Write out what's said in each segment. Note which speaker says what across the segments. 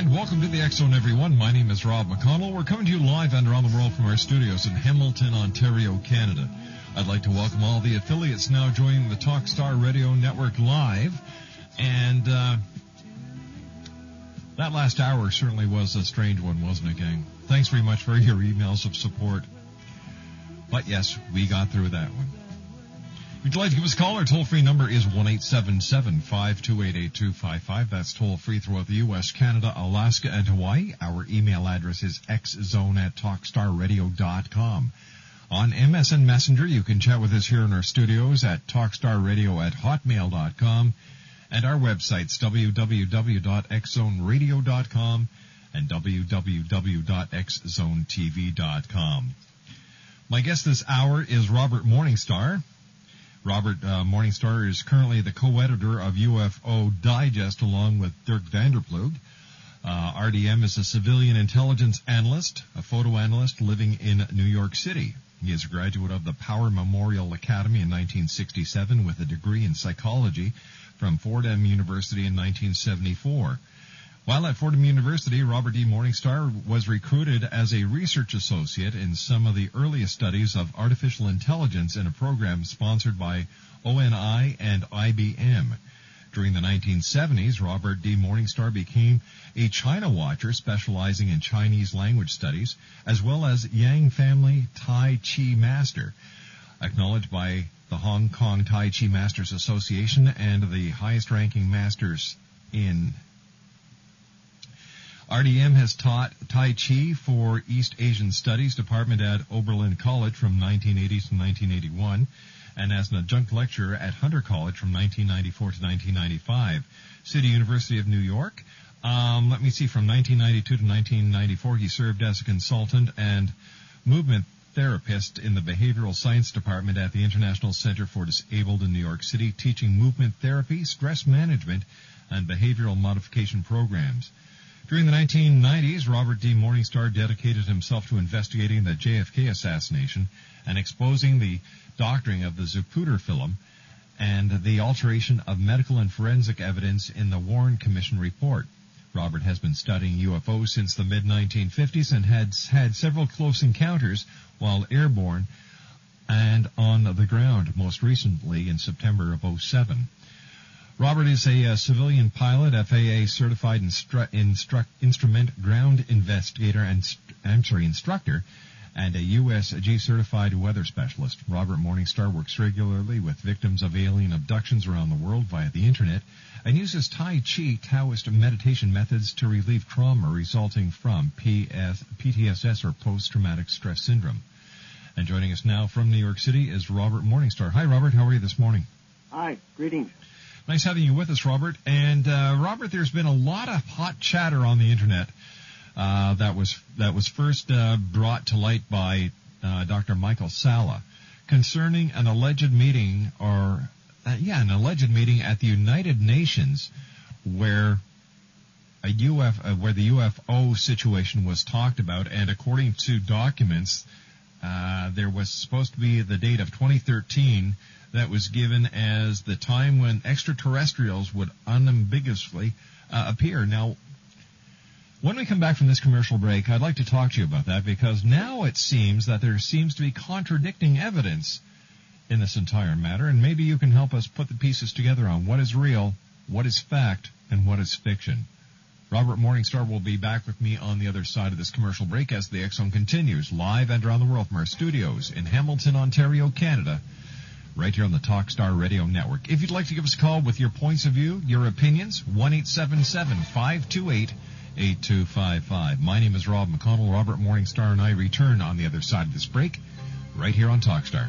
Speaker 1: And
Speaker 2: welcome to the Zone, everyone. My name is Rob McConnell. We're coming to you live and around the world from our studios in Hamilton, Ontario, Canada. I'd like to welcome all the affiliates now joining the Talkstar Radio Network live. And uh, that last hour certainly was a strange one, wasn't it, gang? Thanks very much for your emails of support. But yes, we got through that one. You'd like to give us a call, our toll-free number is 1-877-528-8255. That's toll-free throughout the U.S., Canada, Alaska, and Hawaii. Our email address is xzone at talkstarradio.com. On MSN Messenger, you can chat with us here in our studios at talkstarradio at hotmail.com. And our websites, www.xzoneradio.com and www.xzonetv.com. My guest this hour is Robert Morningstar. Robert uh, Morningstar is currently the co-editor of UFO Digest along with Dirk Vander Ploeg. Uh, RDM is a civilian intelligence analyst, a photo analyst living in New York City. He is a graduate of the Power Memorial Academy in 1967 with a degree in psychology from Fordham University in 1974. While at Fordham University, Robert D. Morningstar was recruited as a research associate in some of the earliest studies of artificial intelligence in a program sponsored by ONI and IBM. During the 1970s, Robert D. Morningstar became a China watcher specializing in Chinese language studies, as well as Yang Family Tai Chi Master, acknowledged by the Hong Kong Tai Chi Masters Association and the highest ranking masters in RDM has taught Tai Chi for East Asian Studies Department at Oberlin College from 1980 to 1981 and as an adjunct lecturer at Hunter College from 1994 to 1995. City University of New York. Um, let me see, from 1992 to 1994, he served as a consultant and movement therapist in the Behavioral Science Department at the International Center for Disabled in New York City, teaching movement therapy, stress management, and behavioral modification programs. During the 1990s, Robert D. Morningstar dedicated himself to investigating the JFK assassination and exposing the doctoring of the Zapruder film and the alteration of medical and forensic evidence in the Warren Commission report. Robert has been studying UFOs since the mid 1950s and has had several close encounters while airborne and on the ground, most recently in September of 07. Robert is a, uh, civilian pilot, FAA certified instru- instru- instrument ground investigator and I'm sorry, instructor, and a USG certified weather specialist. Robert Morningstar works regularly with victims of alien abductions around the world via the internet and uses Tai Chi Taoist meditation methods to relieve trauma resulting from PS, PTSS or post-traumatic stress syndrome. And joining us now from New York City is Robert Morningstar. Hi, Robert. How are you this morning?
Speaker 3: Hi, greetings.
Speaker 2: Nice having you with us, Robert. And uh, Robert, there's been a lot of hot chatter on the internet uh, that was that was first uh, brought to light by uh, Dr. Michael Salla concerning an alleged meeting, or uh, yeah, an alleged meeting at the United Nations where a UF uh, where the UFO situation was talked about, and according to documents, there was supposed to be the date of 2013 that was given as the time when extraterrestrials would unambiguously uh, appear. Now, when we come back from this commercial break, I'd like to talk to you about that because now it seems that there seems to be contradicting evidence in this entire matter, and maybe you can help us put the pieces together on what is real, what is fact, and what is fiction. Robert Morningstar will be back with me on the other side of this commercial break as the Zone continues live and around the world from our studios in Hamilton, Ontario, Canada right here on the Talkstar Radio Network. If you'd like to give us a call with your points of view, your opinions, 1-877-528-8255. My name is Rob McConnell. Robert Morningstar and I return on the other side of this break right here on Talkstar.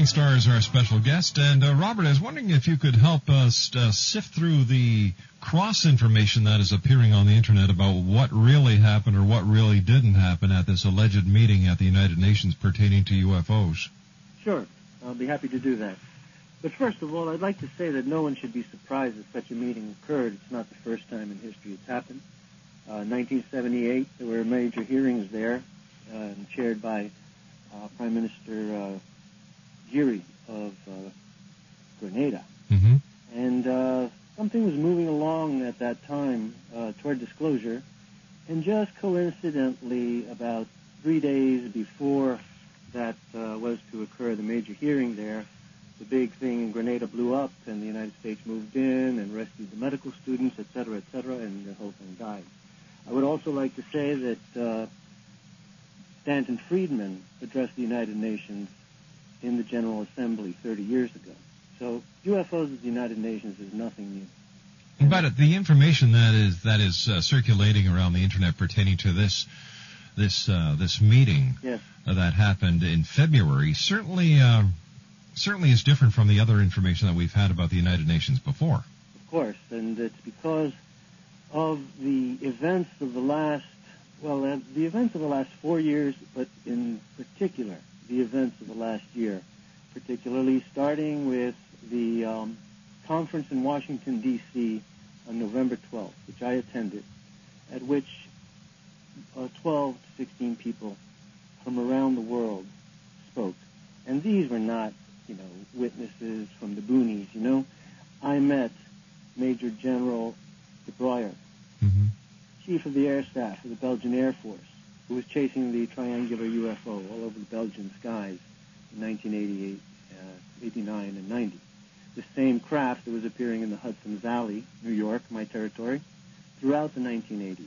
Speaker 2: Morningstar is our special guest, and uh, Robert, I was wondering if you could help us uh, sift through the cross information that is appearing on the internet about what really happened or what really didn't happen at this alleged meeting at the United Nations pertaining to UFOs.
Speaker 3: Sure, I'll be happy to do that. But first of all, I'd like to say that no one should be surprised that such a meeting occurred. It's not the first time in history it's happened. Uh, 1978, there were major hearings there, uh, chaired by uh, Prime Minister of uh, Grenada.
Speaker 2: Mm-hmm.
Speaker 3: And uh, something was moving along at that time uh, toward disclosure. And just coincidentally, about three days before that uh, was to occur, the major hearing there, the big thing in Grenada blew up, and the United States moved in and rescued the medical students, et cetera, et cetera, and the whole thing died. I would also like to say that uh, Stanton Friedman addressed the United Nations in the General Assembly 30 years ago. So UFOs at the United Nations is nothing new.
Speaker 2: But the information that is that is uh, circulating around the internet pertaining to this this uh, this meeting
Speaker 3: Yes.
Speaker 2: that happened in February certainly uh, certainly is different from the other information that we've had about the United Nations before.
Speaker 3: Of course, and it's because of the events of the last, well, uh, the events of the last four years, but in particular, the events of the last year, particularly starting with the um, conference in Washington, D.C. on November 12th, which I attended, at which uh, 12 to 16 people from around the world spoke. And these were not, you know, witnesses from the boonies, you know. I met Major General de Brouwer,
Speaker 2: hmm
Speaker 3: Chief of the Air Staff of the Belgian Air Force, who was chasing the triangular UFO over the Belgian skies in 1988, uh, 89, and 90. The same craft that was appearing in the Hudson Valley, New York, my territory, throughout the 1980s.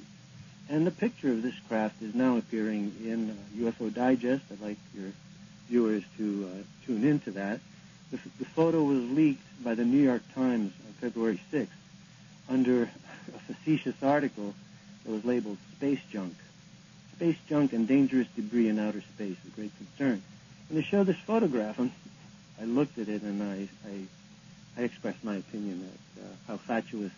Speaker 3: And the picture of this craft is now appearing in uh, UFO Digest. I'd like your viewers to uh, tune into that. The, f- the photo was leaked by the New York Times on February 6th under a facetious article that was labeled Space Junk. Space junk and dangerous debris in outer space, a great concern. And they showed this photograph, and I looked at it and I, I, I expressed my opinion that uh, how fatuous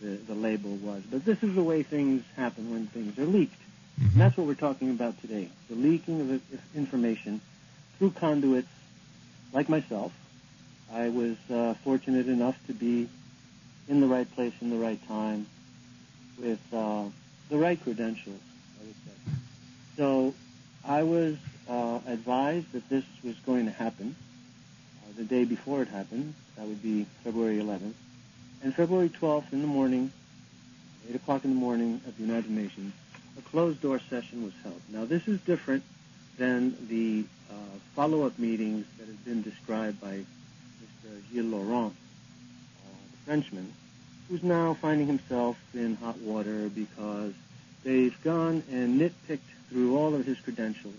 Speaker 3: the, the label was. But this is the way things happen when things are leaked. And that's what we're talking about today. The leaking of information through conduits like myself. I was uh, fortunate enough to be in the right place in the right time with uh, the right credentials, I would say. So I was uh, advised that this was going to happen uh, the day before it happened. That would be February 11th. And February 12th in the morning, 8 o'clock in the morning at the United Nations, a closed-door session was held. Now, this is different than the uh, follow-up meetings that have been described by Mr. Gilles Laurent, uh, the Frenchman, who's now finding himself in hot water because they've gone and nitpicked through all of his credentials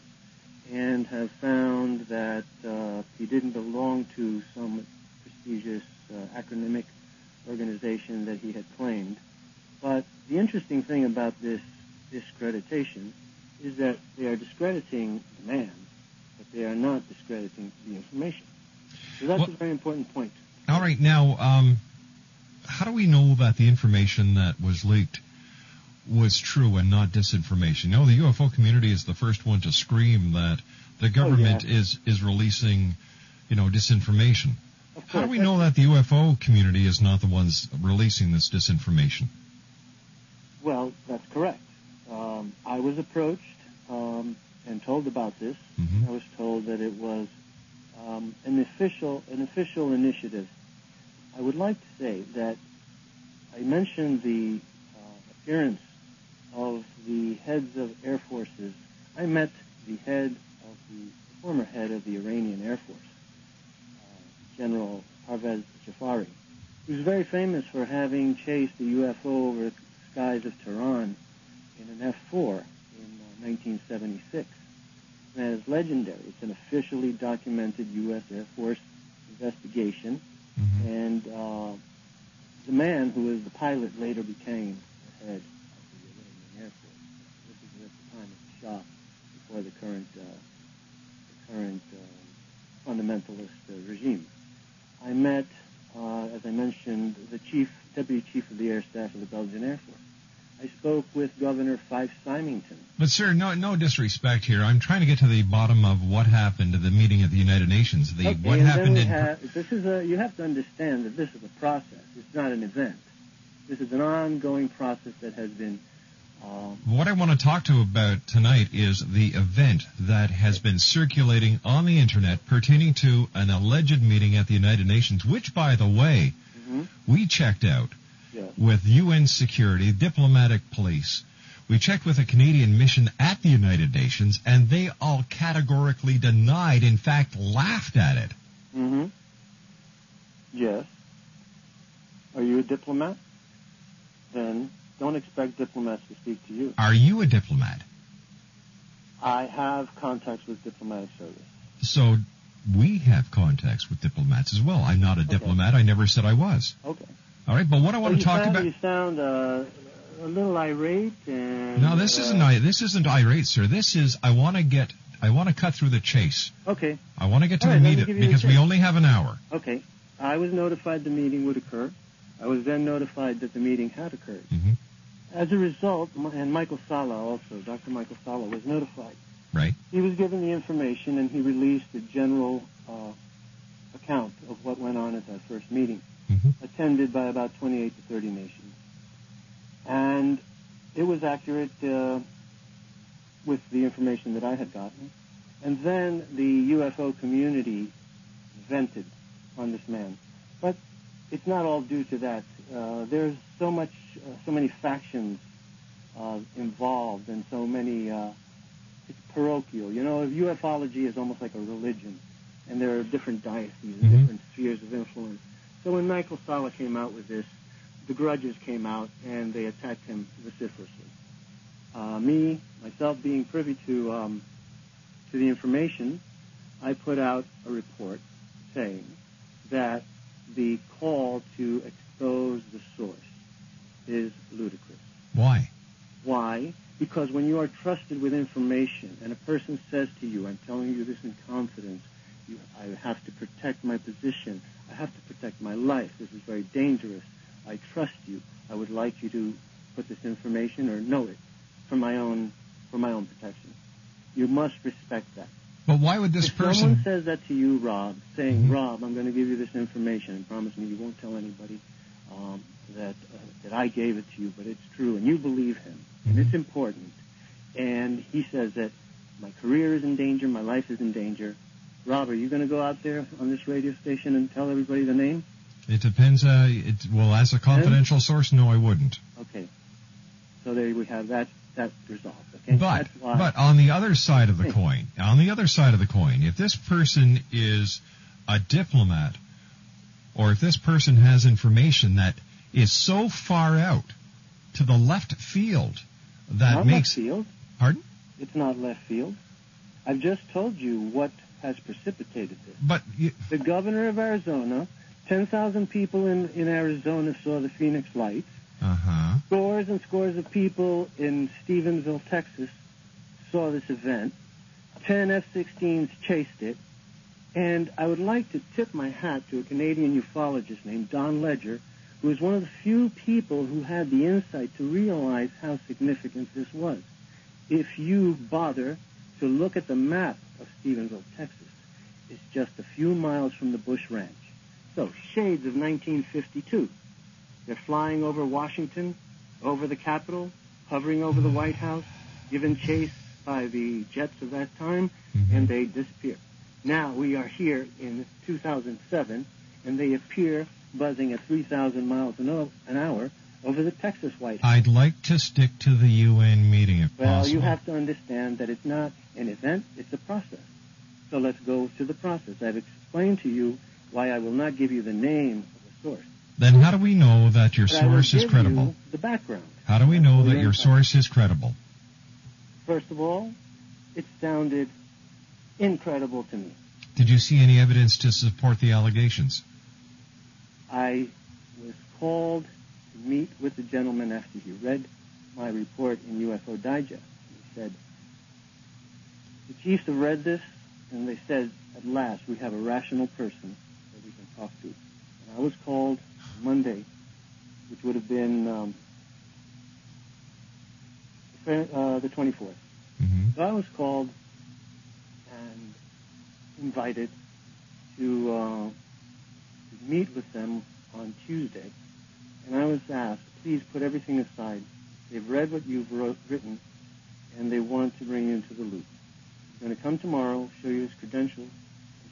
Speaker 3: and have found that uh, he didn't belong to some prestigious uh, acronymic organization that he had claimed. But the interesting thing about this discreditation is that they are discrediting the man, but they are not discrediting the information. So that's
Speaker 2: Well-
Speaker 3: a very important point.
Speaker 2: All right, now, um, how do we know that the information that was leaked was true and not disinformation? You know, the UFO community is the first one to scream that the government is is releasing, you know, disinformation. How do we know that the UFO community is not the ones releasing this disinformation?
Speaker 3: Well, that's correct. Um, I was approached um, and told about this.
Speaker 2: Mhm.
Speaker 3: I was told that it was um, an official an official initiative. I would like to say that I mentioned the uh, appearance of the heads of air forces. I met the head of the former head of the Iranian Air Force, uh, General Parviz Jafari, who's very famous for having chased a UFO over the skies of Tehran in an F-4 in uh, 1976. That is legendary. It's an officially documented U.S. Air Force investigation,
Speaker 2: Mhm.
Speaker 3: and uh, the man who was the pilot later became the head of the Iranian Air Force. This is at the time of the Shah, before the current uh, the current uh, fundamentalist uh, regime. I met, uh, as I mentioned, the chief, deputy chief of the air staff of the Belgian Air Force. I spoke with Governor Fife Symington.
Speaker 2: But sir, no no disrespect here. I'm trying to get to the bottom of what happened at the meeting at the United Nations. The
Speaker 3: Okay,
Speaker 2: what happened in
Speaker 3: have, this is a, you have to understand that this is a process. It's not an event. This is an ongoing process that has been
Speaker 2: What I want to talk to you about tonight is the event that has been circulating on the internet pertaining to an alleged meeting at the United Nations, which, by the way,
Speaker 3: Mhm.
Speaker 2: we checked out
Speaker 3: yes.
Speaker 2: with UN security, diplomatic police. We checked with a Canadian mission at the United Nations, and they all categorically denied, in fact, laughed at it.
Speaker 3: hmm Yes. Are you a diplomat? Then don't expect diplomats to speak to you.
Speaker 2: Are you a diplomat?
Speaker 3: I have contacts with diplomatic service.
Speaker 2: So we have contacts with diplomats as well. I'm not a diplomat. I never said I was.
Speaker 3: Okay.
Speaker 2: All right, but what I want
Speaker 3: Well,
Speaker 2: to talk
Speaker 3: sound,
Speaker 2: about.
Speaker 3: You sound uh, a little irate and.
Speaker 2: No, this
Speaker 3: uh,
Speaker 2: isn't this isn't irate, sir. This is I want to get I want to cut through the chase.
Speaker 3: Okay.
Speaker 2: I want to get to
Speaker 3: All
Speaker 2: the
Speaker 3: right, let
Speaker 2: meat
Speaker 3: me
Speaker 2: of-
Speaker 3: give you the
Speaker 2: because we only have an hour.
Speaker 3: Okay. I was notified the meeting would occur. I was then notified that the meeting had occurred.
Speaker 2: hmm
Speaker 3: As a result, and Michael Salla also, Dr. Michael Salla was notified.
Speaker 2: Right.
Speaker 3: He was given the information and he released a general uh, account of what went on at that first meeting,
Speaker 2: hmm
Speaker 3: attended by about 28 to 30 nations. And it was accurate uh, with the information that I had gotten. And then the UFO community vented on this man. But it's not all due to that. Uh, there's so much, uh, so many factions uh, involved, and so many. Uh, it's parochial. You know, ufology is almost like a religion, and there are different dioceses and
Speaker 2: Mhm.
Speaker 3: different spheres of influence. So when Michael Salla came out with this, the grudges came out, and they attacked him vociferously. Uh, me, myself, being privy to um, to the information, I put out a report saying that the call to expose the source is ludicrous.
Speaker 2: Why?
Speaker 3: Why? Because when you are trusted with information and a person says to you, I'm telling you this in confidence, you, I have to protect my position, I have to protect my life, this is very dangerous, I trust you, I would like you to put this information or know it for my own, for my own protection. You must respect that.
Speaker 2: But why would this
Speaker 3: if
Speaker 2: person?
Speaker 3: someone says that to you, Rob, saying,
Speaker 2: Mhm.
Speaker 3: Rob, I'm going to give you this information and promise me you won't tell anybody um, that uh, that I gave it to you, but it's true, and you believe him, and it's important, and he says that my career is in danger, my life is in danger. Rob, are you going to go out there on this radio station and tell everybody the name?
Speaker 2: It depends. Uh, it, well, as a confidential source, no, I wouldn't.
Speaker 3: Okay. So there we have that that resolved. Okay.
Speaker 2: But but on the other side of the coin, on the other side of the coin, if this person is a diplomat, or if this person has information that is so far out to the left field that
Speaker 3: not
Speaker 2: makes
Speaker 3: left field.
Speaker 2: pardon,
Speaker 3: It's not left field. I've just told you what has precipitated this.
Speaker 2: but you,
Speaker 3: The governor of Arizona, 10,000 people in, in Arizona saw the Phoenix Lights.
Speaker 2: uh huh.
Speaker 3: Scores and scores of people in Stephenville, Texas saw this event. 10 F-16s chased it. And I would like to tip my hat to a Canadian ufologist named Don Ledger, who is one of the few people who had the insight to realize how significant this was. If you bother to look at the map of Stephenville, Texas, it's just a few miles from the Bush Ranch. So, shades of 1952. They're flying over Washington, over the Capitol, hovering over the White House, given chase by the jets of that time, and they disappear. Now we are here in 2007, and they appear buzzing at 3,000 miles an hour over the Texas White House.
Speaker 2: I'd like to stick to the UN meeting if
Speaker 3: Well,
Speaker 2: possible.
Speaker 3: you have to understand that it's not an event, it's a process. So let's go to the process. I've explained to you why I will not give you the name of the source.
Speaker 2: Then how do we know that your
Speaker 3: But
Speaker 2: source is credible?
Speaker 3: you the background.
Speaker 2: How do we know that your source is credible?
Speaker 3: First of all, it sounded incredible to me.
Speaker 2: Did you see any evidence to support the allegations?
Speaker 3: I was called to meet with the gentleman after he read my report in UFO Digest. He said, the chiefs have read this, and they said, at last, we have a rational person that we can talk to. And I was called Monday, which would have been um, uh, the 24th.
Speaker 2: hmm
Speaker 3: So I was called and invited to, uh, meet with them on Tuesday. And I was asked, please put everything aside. They've read what you've wrote, written, and they want to bring you into the loop. He's going to come tomorrow, show you his credentials,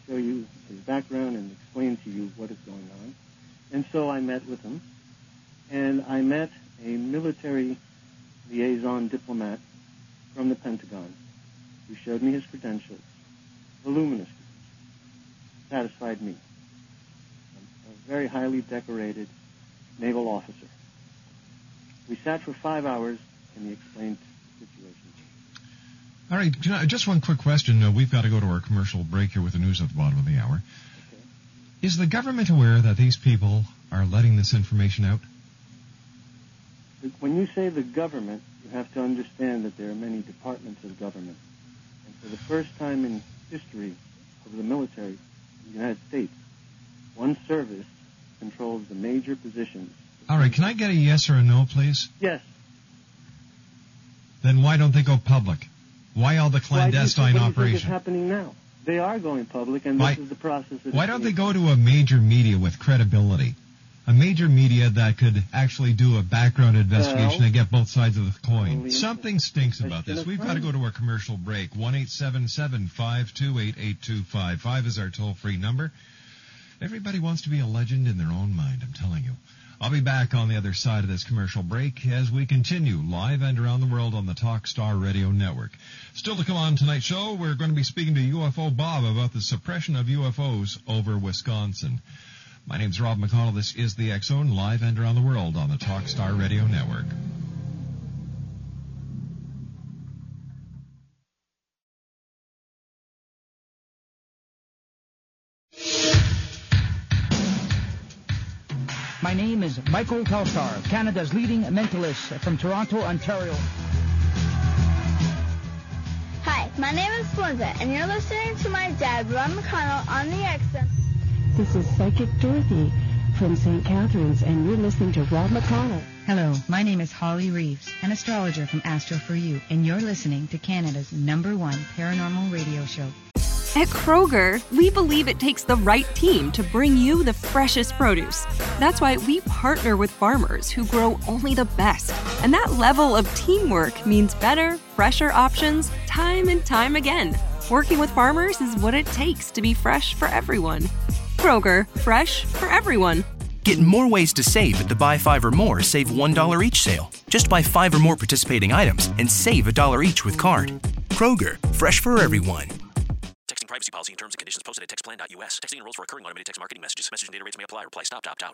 Speaker 3: show you his background, and explain to you what is going on. And so I met with him, and I met a military liaison diplomat from the Pentagon who showed me his credentials, voluminous, satisfied me. A, a very highly decorated naval officer. We sat for five hours and he explained the situation.
Speaker 2: All right, I- just one quick question. Uh, we've got to go to our commercial break here with the news at the bottom of the hour.
Speaker 3: Okay.
Speaker 2: Is the government aware that these people are letting this information out?
Speaker 3: When you say the government, you have to understand that there are many departments of government. And for the first time in history of the military in the United States, one service controls the major positions.
Speaker 2: All right, can I get a yes or a no, please?
Speaker 3: Yes.
Speaker 2: Then why don't they go public? Why all the
Speaker 3: Why do you think-
Speaker 2: clandestine
Speaker 3: what do you think happening now? They are going public, and
Speaker 2: Why-
Speaker 3: this is the process.
Speaker 2: Why don't they go to a major media with credibility? A major media that could actually do a background investigation and get both sides of the coin. Something stinks about this. We've got to go to our commercial break. One eight seven seven five two eight eight two five five is our toll free number. Everybody wants to be a legend in their own mind, I'm telling you. I'll be back on the other side of this commercial break as we continue live and around the world on the Talkstar Radio Network. Still to come on tonight's show, we're going to be speaking to UFO Bob about the suppression of UFOs over Wisconsin. My name's Rob McConnell. This is the X Zone live and around the world on the Talkstar Radio Network.
Speaker 4: My name is Michael Telstar, Canada's leading mentalist from Toronto, Ontario.
Speaker 5: Hi, my name is Belinda, and you're listening to my dad, Ron McConnell, on the X-Zone.
Speaker 6: This is Psychic Dorothy from St. Catharines, and you're listening to Rob McConnell.
Speaker 7: Hello, my name is Holly Reeves, an astrologer from Astro for You, and you're listening to Canada's number one paranormal radio show.
Speaker 8: At Kroger, we believe it takes the right team to bring you the freshest produce. That's why we partner with farmers who grow only the best. And that level of teamwork means better, fresher options time and time again. Working with farmers is what it takes to be fresh for everyone. Kroger, fresh for everyone.
Speaker 9: Get more ways to save at the Buy Five or More Save $1 each sale. Just buy five or more participating items and save a dollar each with card. Kroger, fresh for everyone.
Speaker 10: Texting privacy policy and terms and conditions posted at textplan.us. Texting enrolls for recurring automated text marketing messages. Message and data rates may apply. Reply stop to opt out.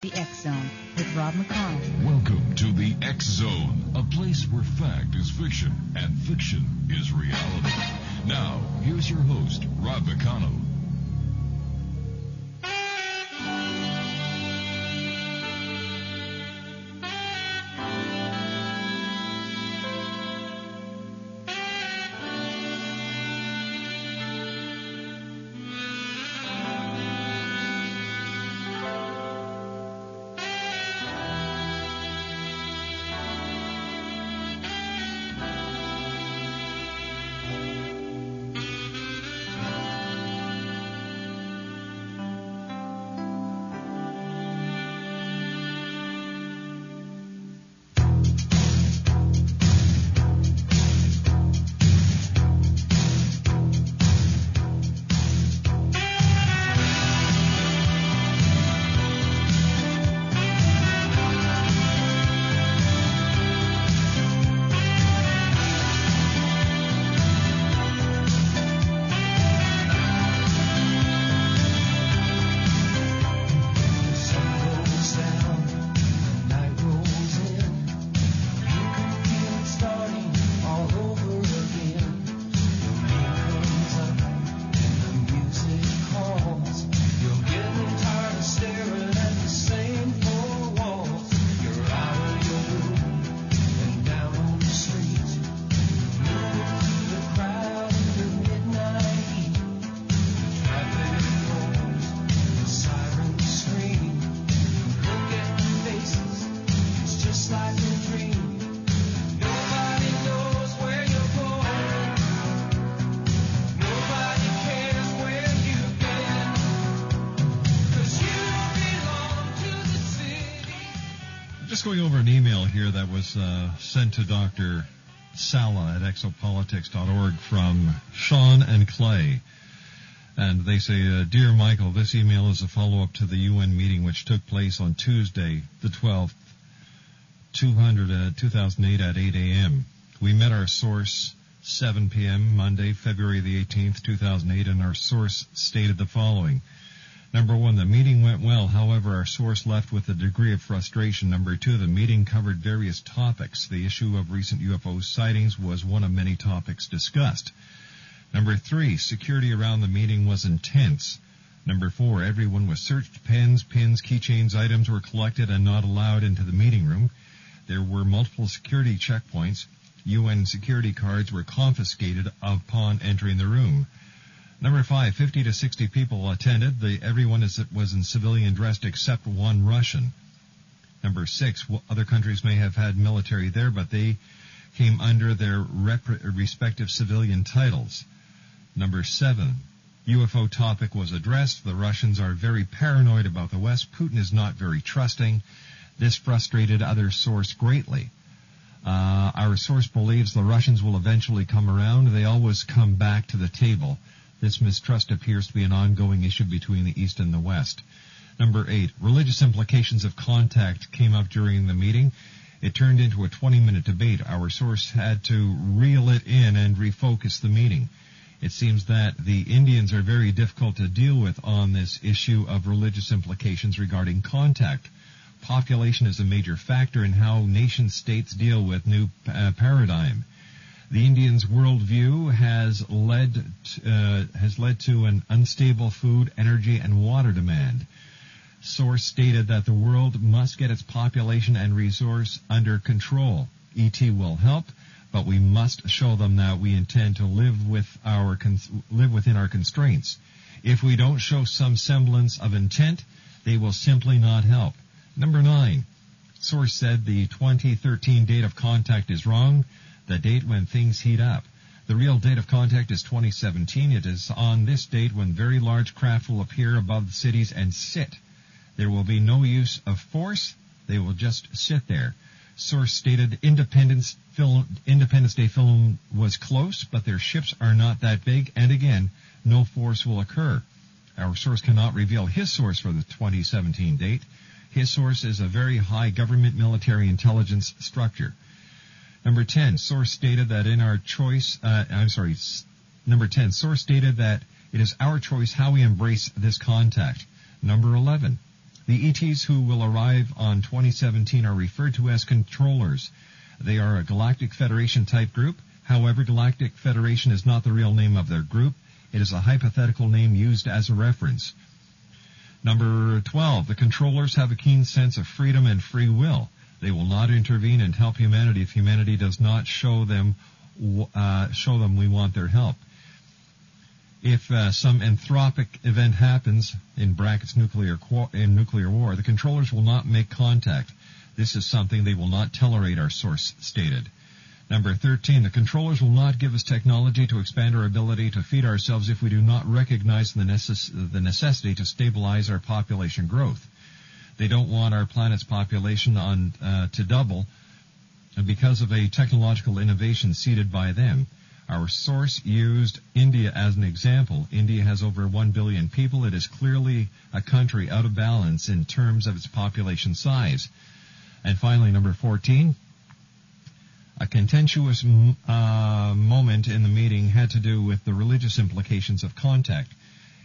Speaker 7: The X Zone with Rob McConnell.
Speaker 1: Welcome to the X Zone, a place where fact is fiction and fiction is reality. Now, here's your host, Rob McConnell.
Speaker 2: Going over an email here that was uh, sent to Dr. Salla at exopolitics.org from Sean and Clay. And they say, uh, Dear Michael, this email is a follow-up to the UN meeting which took place on Tuesday, the 12th, 200, uh, 2008 at 8 a.m. We met our source 7 p.m. Monday, February the 18th, 2008, and our source stated the following. Number one, the meeting went well. However, our source left with a degree of frustration. Number two, the meeting covered various topics. The issue of recent UFO sightings was one of many topics discussed. Number three, security around the meeting was intense. Number four, everyone was searched. Pens, pins, keychains, items were collected and not allowed into the meeting room. There were multiple security checkpoints. UN security cards were confiscated upon entering the room. Number five, 50 to 60 people attended. The, everyone is, was in civilian dress except one Russian. Number six, other countries may have had military there, but they came under their rep- respective civilian titles. Number seven, UFO topic was addressed. The Russians are very paranoid about the West. Putin is not very trusting. This frustrated other source greatly. Uh, our source believes the Russians will eventually come around. They always come back to the table. This mistrust appears to be an ongoing issue between the East and the West. Number eight, religious implications of contact came up during the meeting. It turned into a 20 minute debate. Our source had to reel it in and refocus the meeting. It seems that the Indians are very difficult to deal with on this issue of religious implications regarding contact. Population is a major factor in how nation states deal with new uh, paradigm. The Indians' worldview has led uh, has led to an unstable food, energy, and water demand. Source stated that the world must get its population and resource under control. ET will help, but we must show them that we intend to live with our live within our constraints. If we don't show some semblance of intent, they will simply not help. Number nine, source said the 2013 date of contact is wrong the date when things heat up. The real date of contact is 2017. It is on this date when very large craft will appear above the cities and sit. There will be no use of force. They will just sit there. Source stated Independence, film, Independence Day film was close, but their ships are not that big, and again, no force will occur. Our source cannot reveal his source for the 2017 date. His source is a very high government military intelligence structure. Number 10, source data that in our choice, uh, I'm sorry, number 10, source data that it is our choice how we embrace this contact. Number 11, the ETs who will arrive on 2017 are referred to as controllers. They are a Galactic Federation type group. However, Galactic Federation is not the real name of their group. It is a hypothetical name used as a reference. Number 12, the controllers have a keen sense of freedom and free will. They will not intervene and help humanity if humanity does not show them uh, show them we want their help. If uh, some anthropic event happens in brackets nuclear in nuclear war, the controllers will not make contact. This is something they will not tolerate. Our source stated. Number 13, the controllers will not give us technology to expand our ability to feed ourselves if we do not recognize the, necess- the necessity to stabilize our population growth. They don't want our planet's population on uh, to double because of a technological innovation seeded by them. Our source used India as an example. India has over 1 billion people. It is clearly a country out of balance in terms of its population size. And finally, number 14, a contentious uh, moment in the meeting had to do with the religious implications of contact.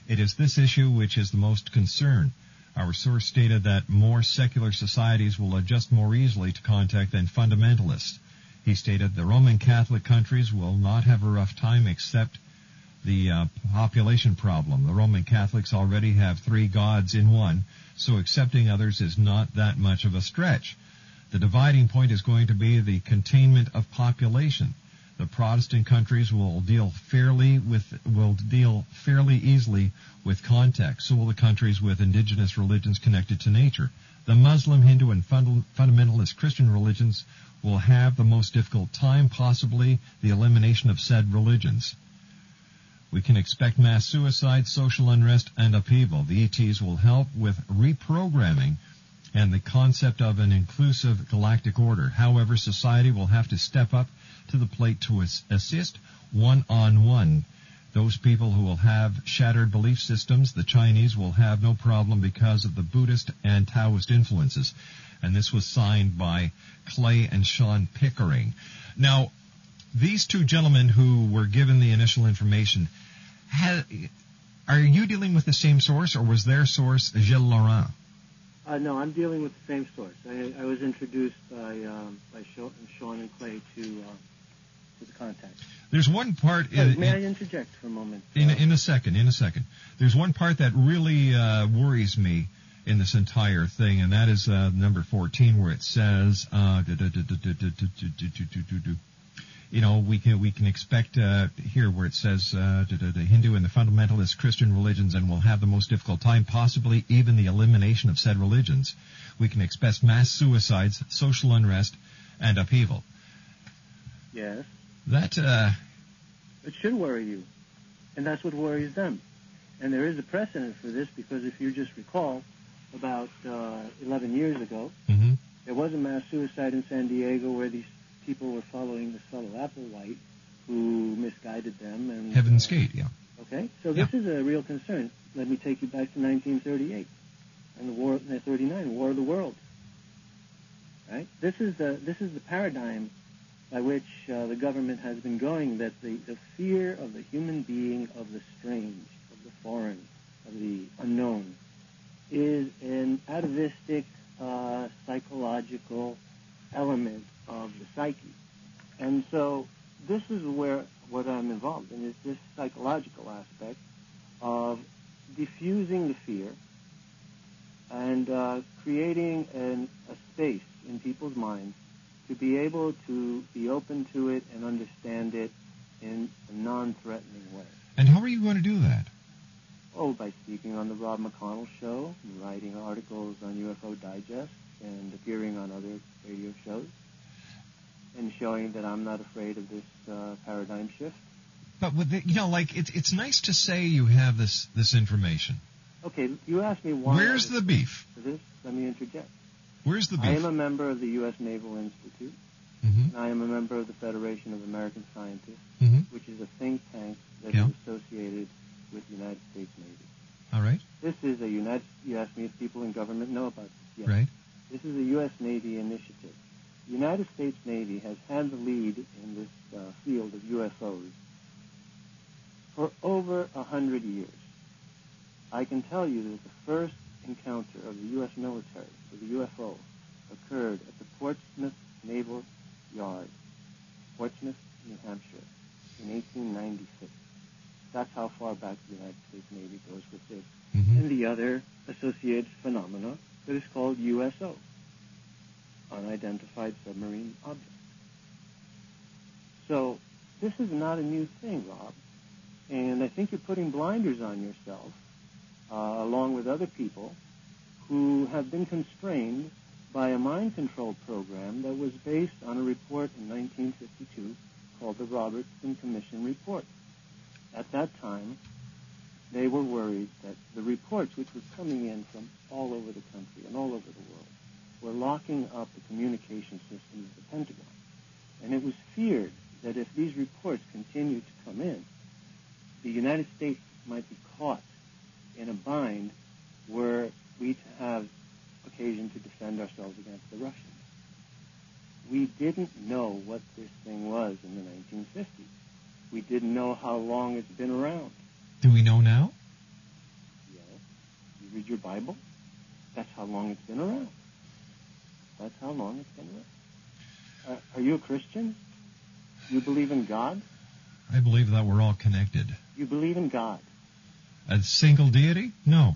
Speaker 2: It is this issue which is the most concern. Our source stated that more secular societies will adjust more easily to contact than fundamentalists. He stated the Roman Catholic countries will not have a rough time except the uh, population problem. The Roman Catholics already have three gods in one, so accepting others is not that much of a stretch. The dividing point is going to be the containment of population the Protestant countries will deal fairly with will deal fairly easily with context. So will the countries with indigenous religions connected to nature. The Muslim, Hindu, and fundamentalist Christian religions will have the most difficult time, possibly the elimination of said religions. We can expect mass suicide, social unrest, and upheaval. The ETs will help with reprogramming and the concept of an inclusive galactic order. However, society will have to step up to the plate to assist one on one. Those people who will have shattered belief systems, the Chinese will have no problem because of the Buddhist and Taoist influences. And this was signed by Clay and Sean Pickering. Now, these two gentlemen who were given the initial information, had, are you dealing with the same source, or was their source Gilles Laurent?
Speaker 3: Uh, no, I'm dealing with the same source. I, I was introduced by um, by Sean, and Clay to uh, contact.
Speaker 2: There's one part. In,
Speaker 3: may in, I interject for a moment?
Speaker 2: In, in a second, in a second. There's one part that really uh, worries me in this entire thing, and that is uh, number 14, where it says, you know, we can we can expect uh, here where it says uh, the Hindu and the fundamentalist Christian religions, and will have the most difficult time, possibly even the elimination of said religions. We can expect mass suicides, social unrest, and upheaval.
Speaker 3: Yes.
Speaker 2: That uh,
Speaker 3: it should worry you, and that's what worries them. And there is a precedent for this because if you just recall, about uh, 11 years ago,
Speaker 2: mhm.
Speaker 3: there was a mass suicide in San Diego where these people were following this fellow Applewhite who misguided them and
Speaker 2: Heaven's Gate, yeah.
Speaker 3: Okay, so this is a real concern. Let me take you back to 1938 and the war, uh, 39, War of the World. Right? This is the this is the paradigm by which uh, the government has been going. That the the fear of the human being, of the strange, of the foreign, of the unknown, is an atavistic uh, psychological element of the psyche. And so this is where what I'm involved in is this psychological aspect of diffusing the fear and uh, creating an, a space in people's minds to be able to be open to it and understand it in a non-threatening way.
Speaker 2: And how are you going to do that?
Speaker 3: Oh, by speaking on the Rob McConnell Show, writing articles on UFO Digest, and appearing on other radio shows, and showing that I'm not afraid of this uh, paradigm shift.
Speaker 2: But with the, you know, like it's it's nice to say you have this this information.
Speaker 3: Okay, you asked me why.
Speaker 2: Where's the beef?
Speaker 3: For this, let me interject.
Speaker 2: Where's the
Speaker 3: I am a member of the U.S. Naval Institute,
Speaker 2: Mhm.
Speaker 3: and I am a member of the Federation of American Scientists,
Speaker 2: Mhm.
Speaker 3: which is a think tank that is
Speaker 2: Yeah.
Speaker 3: associated with the United States Navy.
Speaker 2: All right.
Speaker 3: This is a United. You asked me if people in government know about this. Yes.
Speaker 2: Right.
Speaker 3: This is a U.S. Navy initiative. The United States Navy has had the lead in this uh, field of UFOs for over a hundred years. I can tell you that the first encounter of the U.S. military with a UFO occurred at the Portsmouth Naval Yard, Portsmouth, New Hampshire, in 1896. That's how far back the United States Navy goes with this. Mm-hmm. And the other associated phenomena that is called USO, unidentified submarine object. So this is not a new thing, Rob. And I think you're putting blinders on yourself, uh, along with other people who have been constrained by a mind control program that was based on a report in 1952 called the Robertson Commission Report. At that time, they were worried that the reports which were coming in from all over the country and all over the world were locking up the communication systems of the Pentagon. And it was feared that if these reports continued to come in, the United States might be caught in a bind were we to have occasion to defend ourselves against the Russians. We didn't know what this thing was in the 1950s. We didn't know how long it's been around.
Speaker 2: Do we know now?
Speaker 3: Yes. You read your Bible? That's how long it's been around. That's how long it's been around. Uh, are you a Christian? You believe in God?
Speaker 2: I believe that we're all connected.
Speaker 3: You believe in God.
Speaker 2: A single deity? No.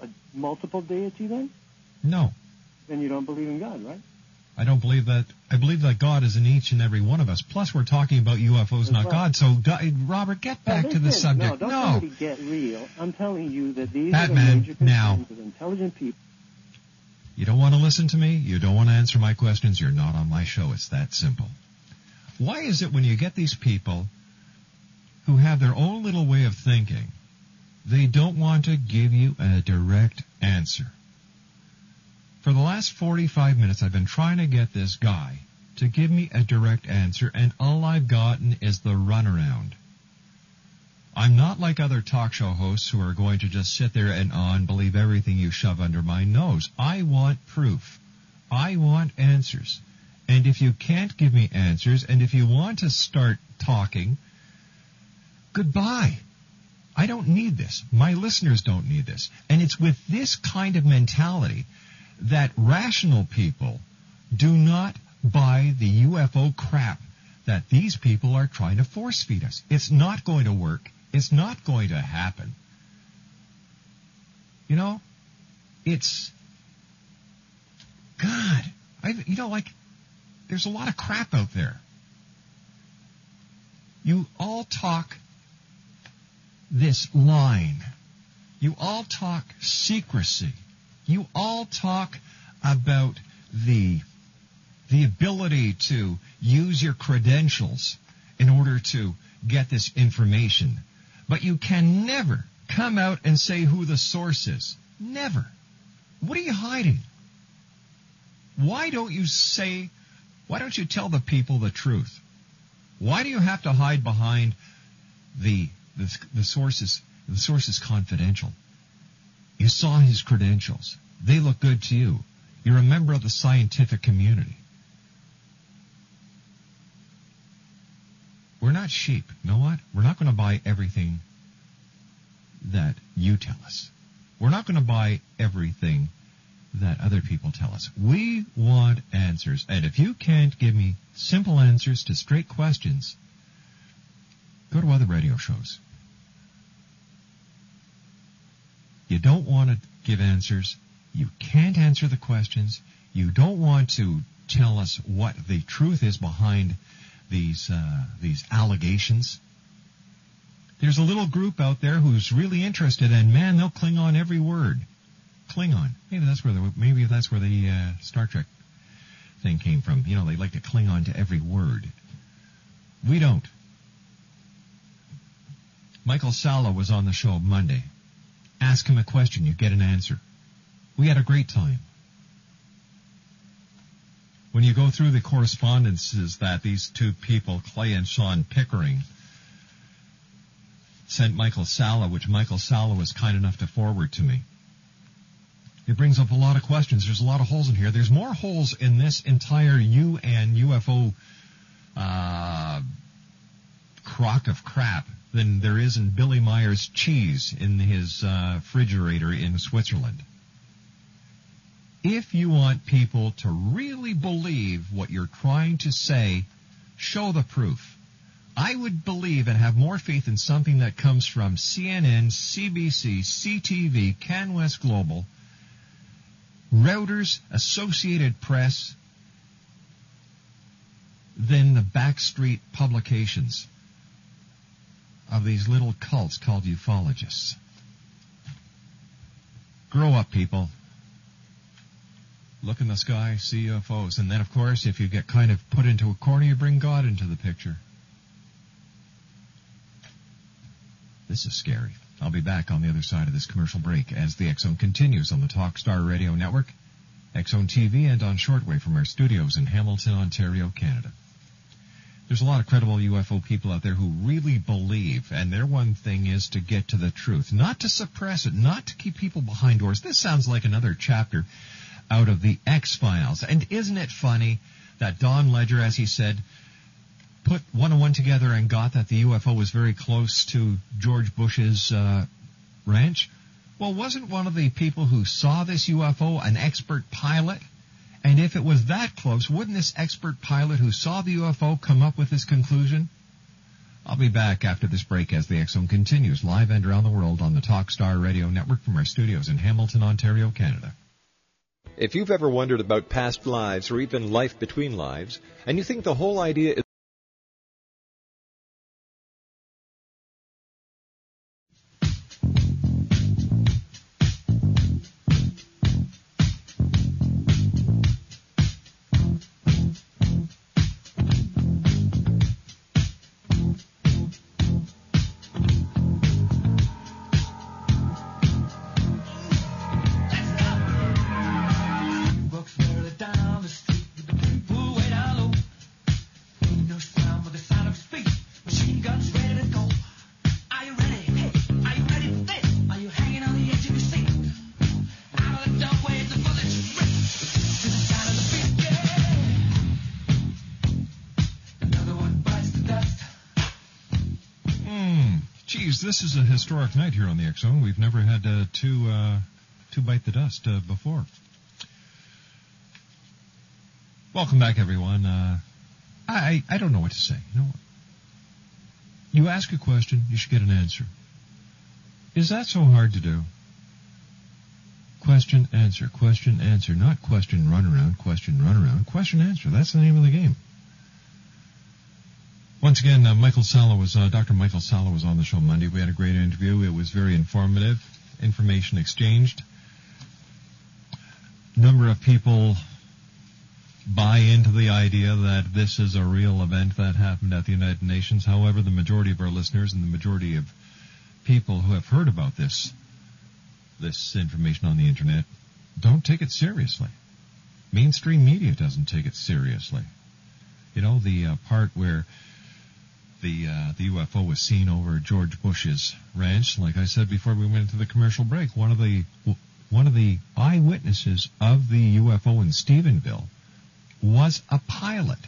Speaker 3: A multiple deity then?
Speaker 2: No.
Speaker 3: Then you don't believe in God, right?
Speaker 2: I don't believe that. I believe that God is in each and every one of us. Plus, we're talking about UFOs, not
Speaker 3: right.
Speaker 2: God. So, Di- Robert, get back
Speaker 3: Now,
Speaker 2: to the subject.
Speaker 3: No, don't somebody get real. I'm telling you that these are the
Speaker 2: Batman,
Speaker 3: major
Speaker 2: now.
Speaker 3: of intelligent people.
Speaker 2: You don't want to listen to me? You don't want to answer my questions? You're not on my show. It's that simple. Why is it when you get these people who have their own little way of thinking, they don't want to give you a direct answer? For the last 45 minutes, I've been trying to get this guy to give me a direct answer, and all I've gotten is the runaround. I'm not like other talk show hosts who are going to just sit there and on believe everything you shove under my nose. I want proof. I want answers. And if you can't give me answers, and if you want to start talking, goodbye. I don't need this. My listeners don't need this. And it's with this kind of mentality that rational people do not buy the UFO crap that these people are trying to force feed us. It's not going to work. It's not going to happen. You know, it's God. I you know like there's a lot of crap out there. You all talk this line. You all talk secrecy. You all talk about the the ability to use your credentials in order to get this information. But you can never come out and say who the source is. Never. What are you hiding? Why don't you say, why don't you tell the people the truth? Why do you have to hide behind the, the, the sources? The source is confidential. You saw his credentials. They look good to you. You're a member of the scientific community. We're not sheep. You know what? We're not going to buy everything that you tell us. We're not going to buy everything that other people tell us. We want answers. And if you can't give me simple answers to straight questions, go to other radio shows. You don't want to give answers. You can't answer the questions. You don't want to tell us what the truth is behind these uh, these allegations. There's a little group out there who's really interested, and man, they'll cling on every word. Klingon. Maybe that's where the maybe that's where the uh, Star Trek thing came from. You know, they like to cling on to every word. We don't. Michael Salla was on the show Monday. Ask him a question, you get an answer. We had a great time. When you go through the correspondences that these two people, Clay and Sean Pickering, sent Michael Salla, which Michael Salla was kind enough to forward to me, it brings up a lot of questions. There's a lot of holes in here. There's more holes in this entire UN UFO uh, crock of crap than there is in Billy Meier's cheese in his uh, refrigerator in Switzerland. If you want people to really believe what you're trying to say, show the proof. I would believe and have more faith in something that comes from CNN, CBC, CTV, CanWest Global, Reuters, Associated Press, than the backstreet publications of these little cults called ufologists. Grow up, people. Look in the sky, see UFOs. And then, of course, if you get kind of put into a corner, you bring God into the picture. This is scary. I'll be back on the other side of this commercial break as the Zone continues on the Talkstar Radio Network, Zone TV, and on shortwave from our studios in Hamilton, Ontario, Canada. There's a lot of credible UFO people out there who really believe, and their one thing is to get to the truth, not to suppress it, not to keep people behind doors. This sounds like another chapter out of the X Files. And isn't it funny that Don Ledger, as he said, put one and one together and got that the UFO was very close to George Bush's uh, ranch? Well, wasn't one of the people who saw this UFO an expert pilot? And if it was that close, wouldn't this expert pilot who saw the UFO come up with this conclusion? I'll be back after this break as the Zone continues live and around the world on the Talkstar Radio Network from our studios in Hamilton, Ontario, Canada.
Speaker 11: If you've ever wondered about past lives or even life between lives, and you think the whole idea is
Speaker 2: this is a historic night here on the Zone. We've never had uh, two uh, two bite the dust uh, before. Welcome back, everyone. Uh, I I don't know what to say. You know, you ask a question, you should get an answer. Is that so hard to do? Question, answer, question, answer, not question, run around, question, run around, question, answer. That's the name of the game. Once again, uh, Michael Salla was, uh, Dr. Michael Salla was on the show Monday. We had a great interview. It was very informative, information exchanged. Number of people buy into the idea that this is a real event that happened at the United Nations. However, the majority of our listeners and the majority of people who have heard about this, this information on the internet, don't take it seriously. Mainstream media doesn't take it seriously. You know, the uh, part where the uh, the UFO was seen over George Bush's ranch. Like I said before we went into the commercial break, one of the one of the eyewitnesses of the UFO in Stephenville was a pilot.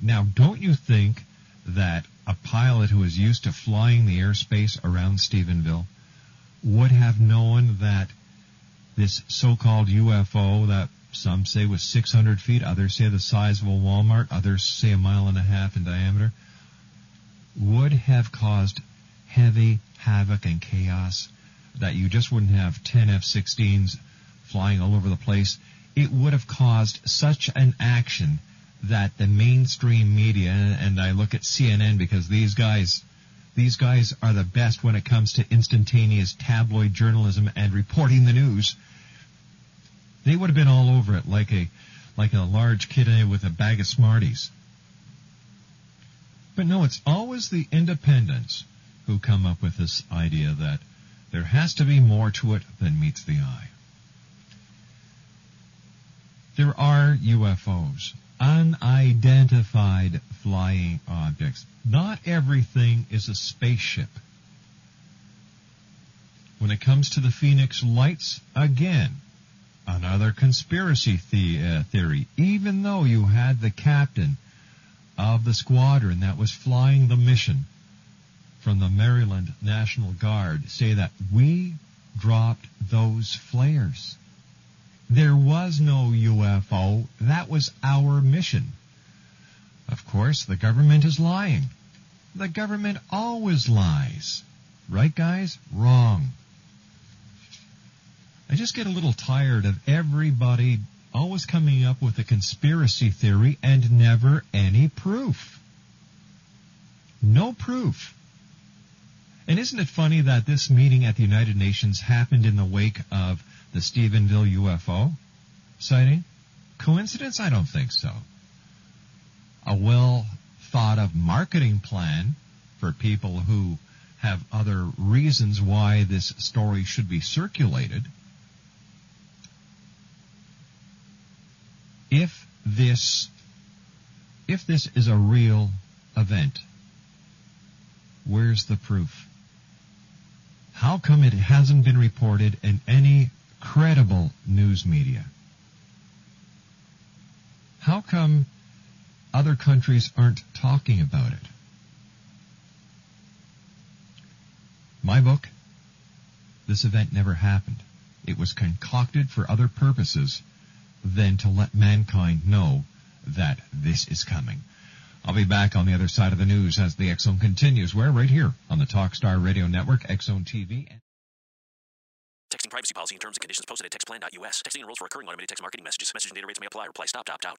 Speaker 2: Now, don't you think that a pilot who is used to flying the airspace around Stephenville would have known that this so-called UFO that some say was 600 feet, others say the size of a Walmart, others say a mile and a half in diameter, would have caused heavy havoc and chaos that you just wouldn't have 10 F-16s flying all over the place. It would have caused such an action that the mainstream media, and I look at CNN because these guys, these guys are the best when it comes to instantaneous tabloid journalism and reporting the news. They would have been all over it like a, like a large kid with a bag of Smarties. But no, it's always the independents who come up with this idea that there has to be more to it than meets the eye. There are UFOs, unidentified flying objects. Not everything is a spaceship. When it comes to the Phoenix Lights, again, another conspiracy the- uh, theory. Even though you had the captain of the squadron that was flying the mission from the Maryland National Guard say that we dropped those flares. There was no UFO. That was our mission. Of course, the government is lying. The government always lies. Right, guys? Wrong. I just get a little tired of everybody always coming up with a conspiracy theory and never any proof. No proof. And isn't it funny that this meeting at the United Nations happened in the wake of the Stephenville UFO sighting? Coincidence? I don't think so. A well thought of marketing plan for people who have other reasons why this story should be circulated. If this if this is a real event, where's the proof? How come it hasn't been reported in any credible news media? How come other countries aren't talking about it? My book, this event never happened. It was concocted for other purposes than to let mankind know that this is coming. I'll be back on the other side of the news as the Zone continues. We're right here on the Talkstar Radio Network, Zone TV.
Speaker 10: Texting privacy policy and terms and conditions posted at textplan.us. Texting enrolls for recurring automated text marketing messages. Message and data rates may apply. Reply stop to opt out.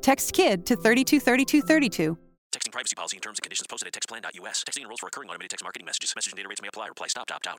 Speaker 12: Text KID to 323232.
Speaker 10: Texting privacy policy and terms and conditions posted at textplan.us. Texting enrolls for recurring automated text marketing messages. Message and data rates may apply. Reply stop to opt out.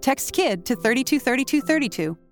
Speaker 12: Text KID to 323232.